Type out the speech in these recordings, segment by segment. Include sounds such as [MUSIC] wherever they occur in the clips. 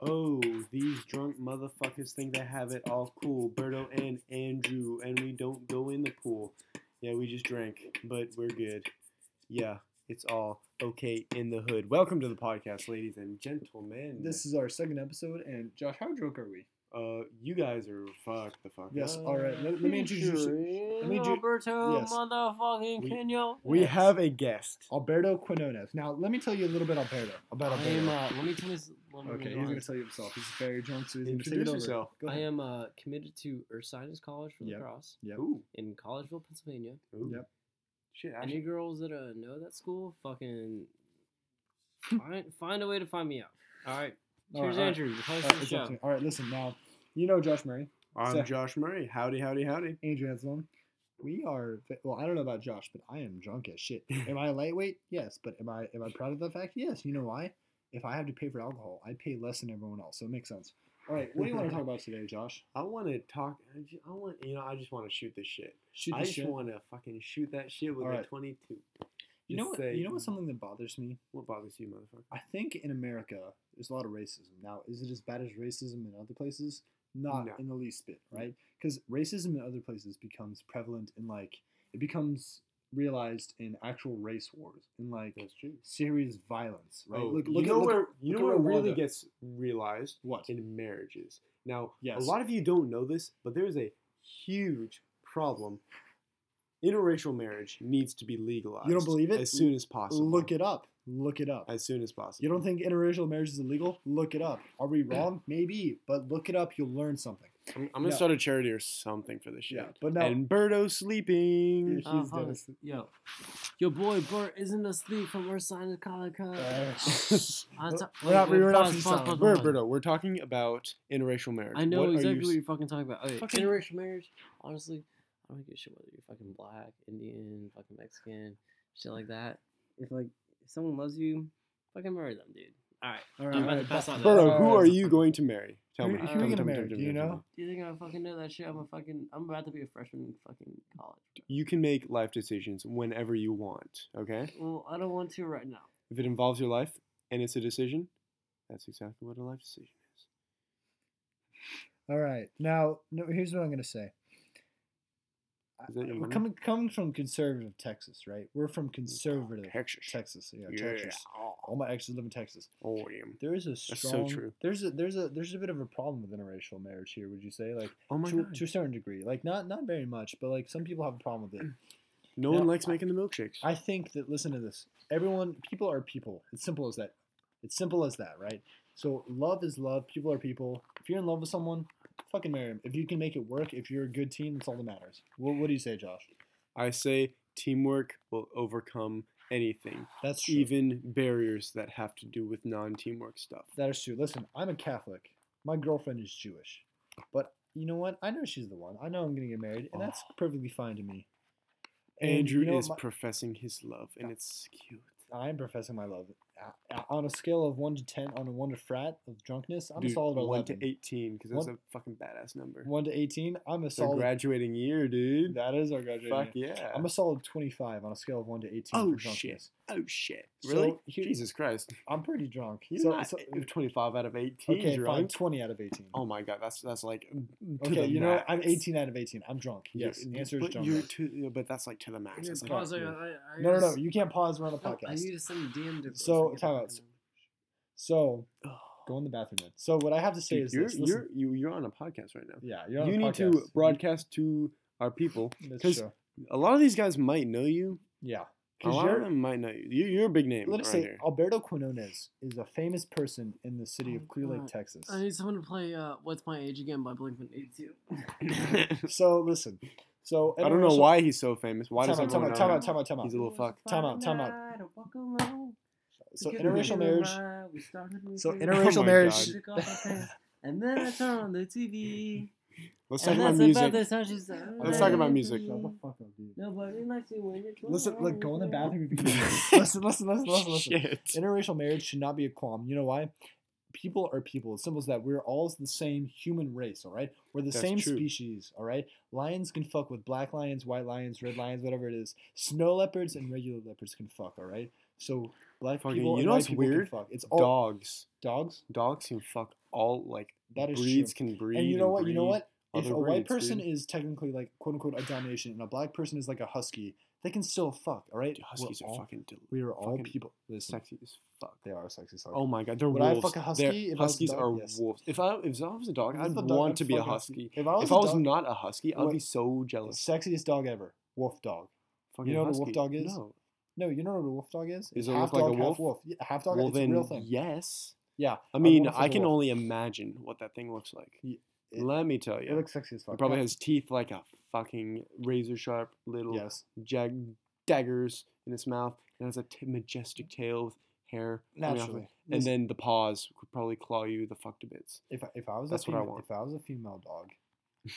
Oh, these drunk motherfuckers think they have it all cool. Berto and Andrew, and we don't go in the pool. Yeah, we just drank, but we're good. Yeah, it's all okay in the hood. Welcome to the podcast, ladies and gentlemen. This is our second episode, and Josh, how drunk are we? Uh, you guys are fuck the fuck. Yes, up. all right, let- let me introduce- let me intro- Roberto yes. motherfucking We- Kenyo. We have a guest. Alberto Quinones. Now, let me tell you a little bit Alberto, about I am, Alberto. uh, let me tell this. let me okay, he's gonna tell you himself. He's very drunk, so he's going to take Introduce it yourself. Go I am uh, committed to Ursinus College for Yep. lacrosse Yep. Ooh, in Collegeville, Pennsylvania. ooh. Yep. Shit, Any girls that uh, know that school, fucking [LAUGHS] find find a way to find me out. All right. All Cheers, all right. Andrew. The host All of right, the it's up show. to me. all right, listen, now, you know Josh Murray, I'm So- Josh Murray. Howdy, howdy, howdy. Andrew Anselm. We are, well, I don't know about Josh, but I am drunk as shit. [LAUGHS] Am I a lightweight? Yes, but am I am I proud of that fact? Yes. You know why? If I have to pay for alcohol, I pay less than everyone else, so it makes sense. All right, what do you want to talk about today, Josh? [LAUGHS] I want to talk. I want, you know, I just want to shoot this shit. Shoot I just want to fucking shoot that shit with a Alright. 22. You know what? say, You know what's something that bothers me? What bothers you, motherfucker? I think in America there's a lot of racism. Now, is it as bad as racism in other places? Not No. in the least bit, right? Because racism in other places becomes prevalent in like it becomes realized in actual race wars, in like serious violence, right? Oh, look, you know at look where you know where really Rwanda. gets realized what? in marriages. Now, Yes. a lot of you don't know this, but there is a huge problem. Interracial marriage needs to be legalized. You don't believe it? As soon as possible. Look it up. Look it up. as soon as possible. You don't think interracial marriage is illegal? Look it up. Are we wrong? [CLEARS THROAT] Maybe, but look it up. You'll learn something. I'm, I'm gonna No. start a charity or something for this shit. Yeah, but no. And Birdo sleeping. Yeah. He's fuck. devastated. Yo, your boy Bert isn't asleep from Ursinus College. Uh, [LAUGHS] [LAUGHS] I We're not- wait, we're not pause, pause, pause, We're pause. Birdo. We're talking about interracial marriage. I know What are you exactly what you're fucking talking about. Okay, Fucking- interracial marriage. Honestly, I don't give a shit whether you're fucking black, Indian, fucking Mexican, shit like that. If like if someone loves you, fucking marry them, dude. All right, All right, I'm about to pass on Birdo, this. who are you going to marry? Tell who- me. who are you gonna marry? Do you know? Do you think I fucking know that shit? I'm a fucking. I'm about to be a freshman in fucking college. You can make life decisions whenever you want, okay? Well, I don't want to right now. If it involves your life and it's a decision, that's exactly what a life decision is. All right. Now, no, here's what I'm going to say. We're coming coming from conservative Texas, right? We're from oh, conservative Texas. Texas. Yeah, Yeah. Texas. All my exes live in Texas. Oh, damn. There is a so strong. true. There's a there's a there's a bit of a problem with interracial marriage here. Would you say like Oh my to, god. to a certain degree? Like not not very much, but like some people have a problem with it. [CLEARS THROAT] No one Now, likes making the milkshakes. I think that listen to this. Everyone, people are people. It's simple as that. It's simple as that, right? So love is love. People are people. If you're in love with someone, fucking marry him. If you can make it work, if you're a good team, that's all that matters. What, what do you say, Josh? I say teamwork will overcome anything, That's true. even barriers that have to do with non-teamwork stuff. That is true. Listen, I'm a Catholic. My girlfriend is Jewish, but you know what? I know she's the one. I know I'm gonna get married, and that's oh. perfectly fine to me. And Andrew you know is what? professing his love, and it's cute. I'm professing my love. On a scale of one to ten, on a one to frat of drunkenness, I'm Dude, a solid one eleven. to eighteen, because that's One- a fucking badass number. One to eighteen, I'm a It's our solid. graduating year, dude. that is our graduating. Fuck year. yeah. I'm a solid twenty-five on a scale of one to eighteen Oh, for drunkenness. shit. Drunkenness. oh shit! So, Really? Jesus Christ! I'm pretty drunk. You're so, not so- twenty-five out of eighteen. okay, fine, drunk. twenty out of eighteen. Oh my god, that's that's like mm, to okay, the you know what? I'm 18 out of 18. I'm drunk. You- Yes, the answer is but drunk. You're to, yeah, but that's like to the max. Like, Pause, yeah. I- I- I No, no, no. You can't pause. We're on a No, I podcast. need to send a DM to. So, get time out. So, [SIGHS] go in the bathroom then. So, what I have to say Dude, is you're this. Listen, you're you, you're on a podcast right now. yeah, you're on you a need to broadcast to our people. Because. A lot of these guys might know you. Yeah. A Because lot of you're, them might know you. You- You're a big name let us say, here. Alberto Quinones is a famous person in the city Oh, of Clear Lake, Texas. I need someone to play uh, "What's My Age Again" by Blink One Eighty Two. [LAUGHS] So, listen. So, I don't know interracial- why he's so famous. Why does Time out, time everyone out, know time him? out, time out, time out. He's a little fuck. Time out, time out. So, interracial marriage. So, Oh interracial marriage. And then I turn on the TV. Let's talk about music. about the time she said, Let's talk about music. Shut the fuck up, dude. Nobody likes you when you're Listen, look, go in the bathroom if you can. [LAUGHS] listen, listen, listen, listen, listen. Shit. Interracial marriage should not be a qualm. You know why? People are people. It's simple as that. We're all the same human race, all right? We're the That's same true. species, all right? Lions can fuck with black lions, white lions, red lions, whatever it is. Snow leopards and regular leopards can fuck, all right? So black Fucking- people you and know white what's people can weird? fuck. It's all Dogs. dogs. Dogs can fuck all like That is breeds true. can breed. And you know what? You know what? If a white person dude. is technically like quote unquote a Dalmatian and a black person is like a husky, they can still fuck. All right. Dude, huskies We're are all, fucking del- We are all people. Listen, sexy as fuck. they are sexy. Sorry. Oh my god, they're Would I fuck a They're- husky if I was a huskies dog? are Yes. wolves. If I if I was a dog, If I was I'd a dog, want I'd to be a husky. husky. If I was If I was dog- not a husky, I'd be so jealous. sexiest dog ever, wolf dog. Fucking know what a wolf dog is? No. No, you know what a wolf dog is? It's it half look like a dog, half wolf? wolf. Yeah, half dog. well it's then, a real thing. yes. Yeah. I mean, I can only imagine what that thing looks like. It- Let me tell you. It looks sexy as fuck. It probably Yeah. has teeth like a fucking razor sharp little Yes. jag- daggers in its mouth. It has a t- majestic tail with hair. coming off it. Naturally. And then the paws could probably claw you the fuck to bits. if I- if I was That's a what I female, want. if I was a female dog,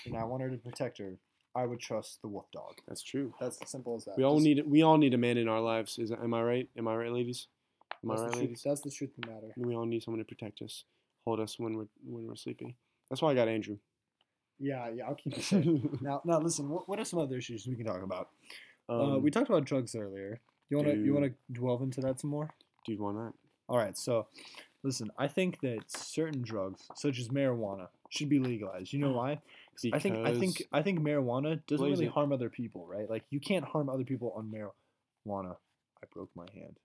and I [LAUGHS] wanted to protect her, I would trust the wolf dog. That's true. That's as simple as that. We all Just- need we all need a man in our lives. Is am I right? Am I right, ladies? Am I That's, right, the truth, ladies? that's the truth of the matter. We all need someone to protect us, hold us when we're when we're sleeping. That's why I got Andrew. Yeah, yeah. I'll keep you safe. [LAUGHS] now, now listen. What, what are some other issues we can talk about? uh, Um, we talked about drugs earlier. You wanna you wanna delve into that some more? dude, why not? All right. So, listen. I think that certain drugs, such as marijuana, should be legalized. You know why? 'Cause I think I think I think marijuana doesn't really it? harm other people, right? Like you can't harm other people on marijuana. I broke my hand.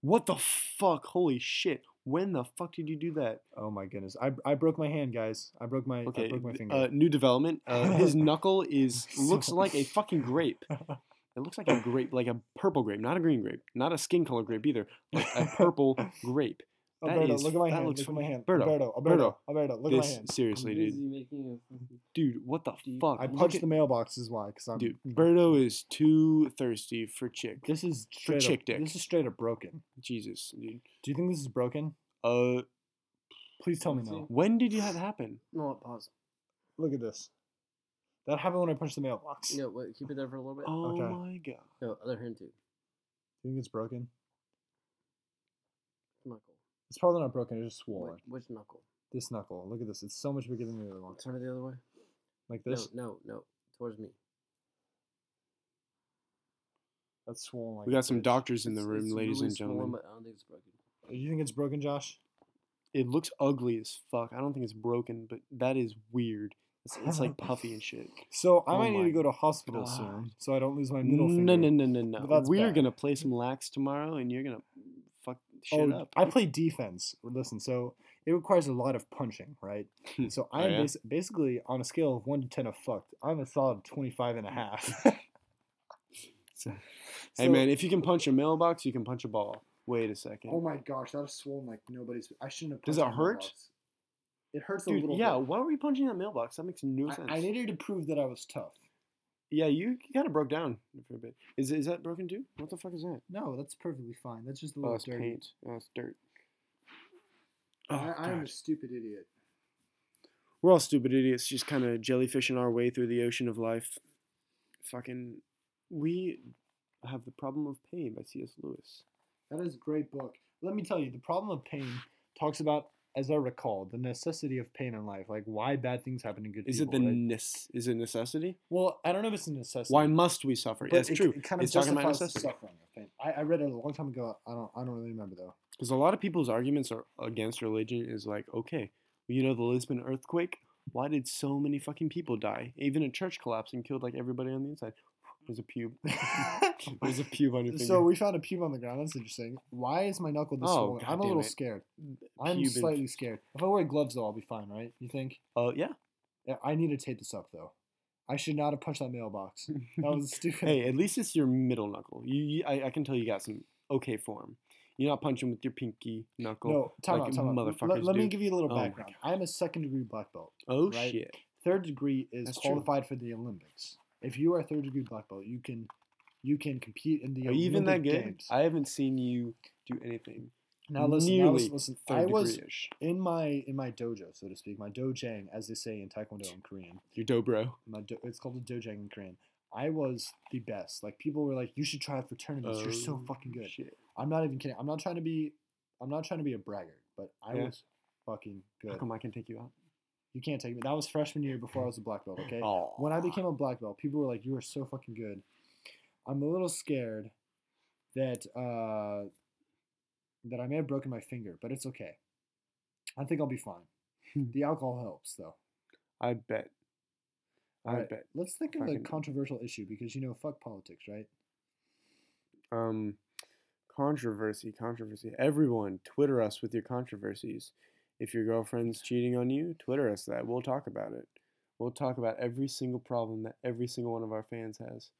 What the fuck? Holy shit! When the fuck did you do that? Oh my goodness. I, I broke my hand, guys. I broke my I broke my finger. uh, new development. Uh, his [LAUGHS] knuckle is [LAUGHS] looks like a [LAUGHS] fucking grape. It looks like a grape, like a purple grape, not a green grape, not a skin color grape either. Like a purple grape. That Alberto, is- look at my that hand. looks Look at my hand. Berto, Alberto, Alberto, Alberto, look at my This hand. seriously, dude. busy making a fucking- Dude, what the Dude, fuck? I punched at- the mailbox is why, because I'm Dude, Berto is too thirsty for chick. This is straight chick up, dick. This is straight up broken. Jesus, dude. Do you think this is broken? Uh, Please tell me Let's no. when did you have that happen? [SIGHS] No, what, pause. Look at this. That happened when I punched the mailbox. No, wait, keep it there for a little bit. Oh Okay. my god. No, other hand too. You think it's broken? Knuckle. It's probably not broken. It's just swollen. Which, which knuckle? This knuckle. Look at this. It's so much bigger than the other one. Turn it the other way. Like this. No, no, no. Towards me. That's swollen. Like We got some bitch. doctors in the It's- room, it's ladies really and swollen, gentlemen. but I don't think it's broken. Oh, you think it's broken, Josh? It looks ugly as fuck. I don't think it's broken, but that is weird. It's, it's like [LAUGHS] puffy and shit. So I Oh might need to go to hospital God. soon, so I don't lose my middle finger. No, no, no, no, no. We're bad. gonna play some lax tomorrow, and you're gonna fuck Oh, shit oh, up. I play defense. Listen, so it requires a lot of punching, right? [LAUGHS] So Oh, I'm yeah? basi- basically on a scale of 1 to 10 of fucked. I'm a solid 25 and a [LAUGHS] half. Hey So- man, if you can punch a mailbox, you can punch a ball. Wait a second. Oh my gosh, that was swollen like nobody's. I shouldn't have. Does punched it that hurt? mailbox. It hurts a little. yeah. bit. Why were you punching that mailbox? That makes no sense. I, I needed to prove that I was tough. Yeah, you kind of broke down for a bit. Is is that broken too? What the fuck is that? No, that's perfectly fine. That's just a Oh, little it's dirty. paint. Oh, it's dirt. I, Oh, I am a stupid idiot. We're all stupid idiots, just kind of jellyfishing our way through the ocean of life. Fucking, we have the problem of pain by C.S. Lewis. That is a great book. Let me tell you, the problem of pain talks about, as I recall, the necessity of pain in life, like why bad things happen to good Is people. it the right? Is it necessity? Well, I don't know if it's a necessity. Why must we suffer? but That's it, true. It kind of it's talking about necessity. suffering of pain. I, I read it a long time ago. I don't. I don't really remember though. Because a lot of people's arguments are against religion is like, okay, you know the Lisbon earthquake? Why did so many fucking people die? Even a church collapsed and killed like everybody on the inside. There's a pube. [LAUGHS] There's a pube on your finger. so we found a pube on the ground. That's interesting. Why is my knuckle this Oh, swollen? I'm a little it. scared. I'm slightly scared. If I wear gloves though, I'll be fine, right? You think? Uh, yeah. Yeah, I need to tape this up though. I should not have punched that mailbox. That was [LAUGHS] stupid. hey, at least it's your middle knuckle. You, you I, I can tell you got some okay form. You're not punching with your pinky knuckle. no, time like out, time out. motherfuckers Let, let me give you a little Oh background. I'm a second degree black belt. oh right? shit. Third degree is That's true. qualified for the Olympics. If you are a third degree black belt, you can you can compete in the Are even that good? Games. I haven't seen you do anything. now listen, now listen, listen. I was degree-ish. in my in my dojo, so to speak, my dojang, as they say in Taekwondo in Korean. Your dobro. My do, it's called a dojang in Korean. I was the best. Like people were like, "You should try out for tournaments. You're so Oh, fucking good." Shit. I'm not even kidding. I'm not trying to be. I'm not trying to be a braggart, but I Yeah. was fucking good. How come I can take you out? You can't take me. That was freshman year before I was a black belt. Okay. Oh. when I became a black belt, people were like, "You are so fucking good." I'm a little scared that uh, that I may have broken my finger, but it's okay. I think I'll be fine. the alcohol helps, though. I bet. I Alright, bet. Let's think of a controversial issue because you know, fuck politics, right? Um, controversy, controversy. Everyone, Twitter us with your controversies. If your girlfriend's cheating on you, Twitter us that. We'll talk about it. We'll talk about every single problem that every single one of our fans has,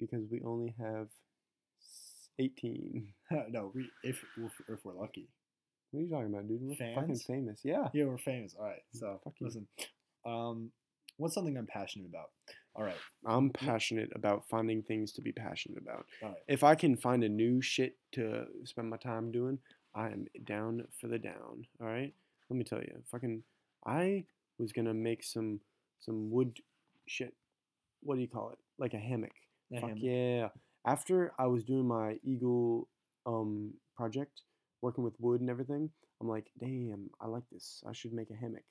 because we only have eighteen. [LAUGHS] [LAUGHS] no, we if if, if we're lucky. What are you talking about, dude? We're fucking famous. Yeah. Yeah, we're famous. All right, so Fuck you. listen. Um, what's something I'm passionate about? All right, I'm passionate about finding things to be passionate about. right. If I can find a new shit to spend my time doing, I am down for the down. All right. Let me tell you, fucking, I was gonna make some some wood shit. What do you call it? Like a hammock. A Fuck hammock. yeah. After I was doing my eagle um project, working with wood and everything, I'm like, damn, I like this. I should make a hammock.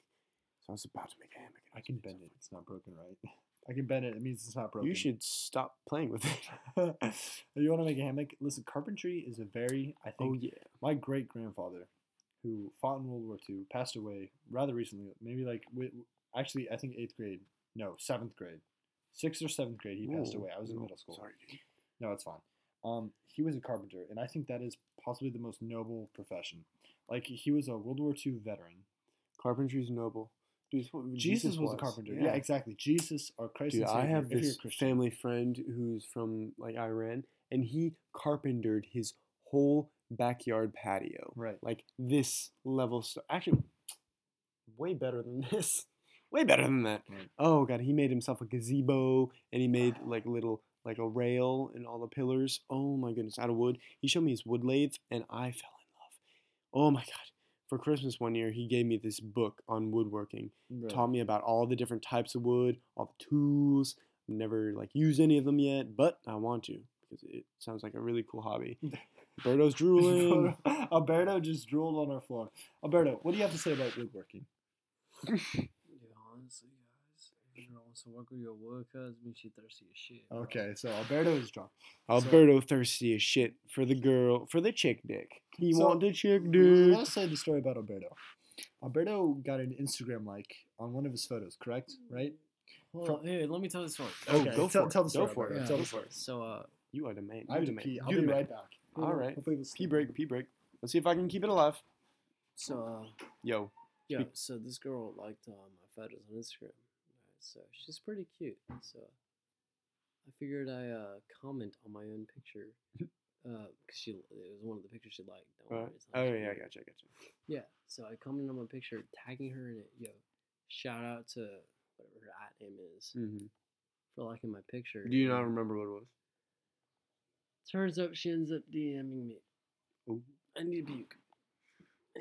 So I was about to make a hammock. I can bend it. It's not broken, right? [LAUGHS] I can bend it. It means it's not broken. You should stop playing with it. [LAUGHS] you want to make a hammock? Listen, carpentry is a very, I think, oh yeah. my great grandfather, who fought in World War II, passed away rather recently. Maybe like, actually, I think eighth grade. No, seventh grade. Sixth or seventh grade, he passed away. I was in no, middle school. Sorry, dude. No, it's fine. Um, he was a carpenter, and I think that is possibly the most noble profession. Like he was a World War II veteran. Carpentry's noble. Dude, what Jesus, was, a carpenter. Yeah. exactly. Jesus, our Christ Dude, I have a this family friend who's from like Iran, and he carpentered his whole backyard patio. Right. Like this level stuff. Actually, way better than [LAUGHS] this. Way better than that. Right. Oh god, he made himself a gazebo, and he made [SIGHS] like little like a rail and all the pillars. Oh my goodness, out of wood. He showed me his wood lathe, and I fell in love. Oh my god. For Christmas one year, he gave me this book on woodworking Right. taught me about all the different types of wood, all the tools. Never like used any of them yet, but I want to because it sounds like a really cool hobby. [LAUGHS] Birdo's [LAUGHS] drooling. Alberto just drooled on our floor. Alberto, what do you have to say about woodworking? Yeah, honestly, guys, if your girl wants to work with your wood, cuz means she thirsty as shit. bro. Okay, so Alberto is drunk. Alberto thirsty as shit for the girl, for the chick dick. He So, want the chick Let dick. us say the story about Alberto. Alberto got an Instagram like on one of his photos, correct? Right? Hold From- on, here, let me tell the story. Oh, go tell- for it. tell the story. Go for it. Yeah. Tell the story. So, uh, You are the man. I You have the to man. pee. I'll be right back. All right. Hopefully this- Pee break. Pee break. Let's see if I can keep it alive. so, uh, Yo. yeah, Speak. so this girl liked uh, my photos on Instagram. Right, so she's pretty cute. So I figured I uh, comment on my own picture [LAUGHS] because she it was one of the pictures she liked. Don't Uh, worry, oh she yeah, I liked. gotcha. I gotcha. Yeah, so I commented on my picture, tagging her in it. Yo, shout out to whatever her at name is hmm for liking my picture. Do you not remember what it was? Turns out she ends up DMing me. Ooh. I need to puke.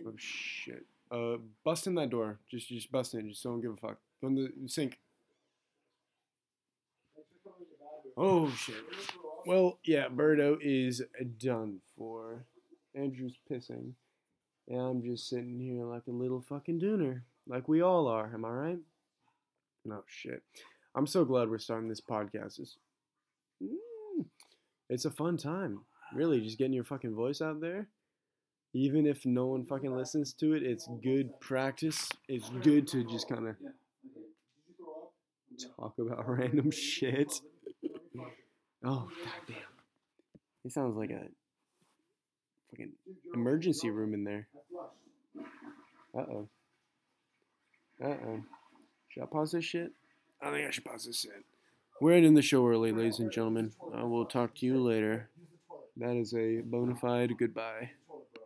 Oh shit. Uh, bust in that door. Just, just bust in. Just don't give a fuck. Go in the sink. Oh shit. Well, yeah, Birdo is done for. Andrew's pissing. And I'm just sitting here like a little fucking dooner. Like we all are, am I right? No shit. I'm so glad we're starting this podcast. It's, mm, it's a fun time. Really, just getting your fucking voice out there. Even if no one fucking listens to it, it's good practice. It's good to just kind of talk about [LAUGHS] random shit. Oh, goddamn. It sounds like a fucking emergency room in there. Uh oh. Uh oh. Should I pause this shit? I think I should pause this shit. We're ending the show early, ladies and gentlemen. I will talk to you later. That is a bona fide goodbye.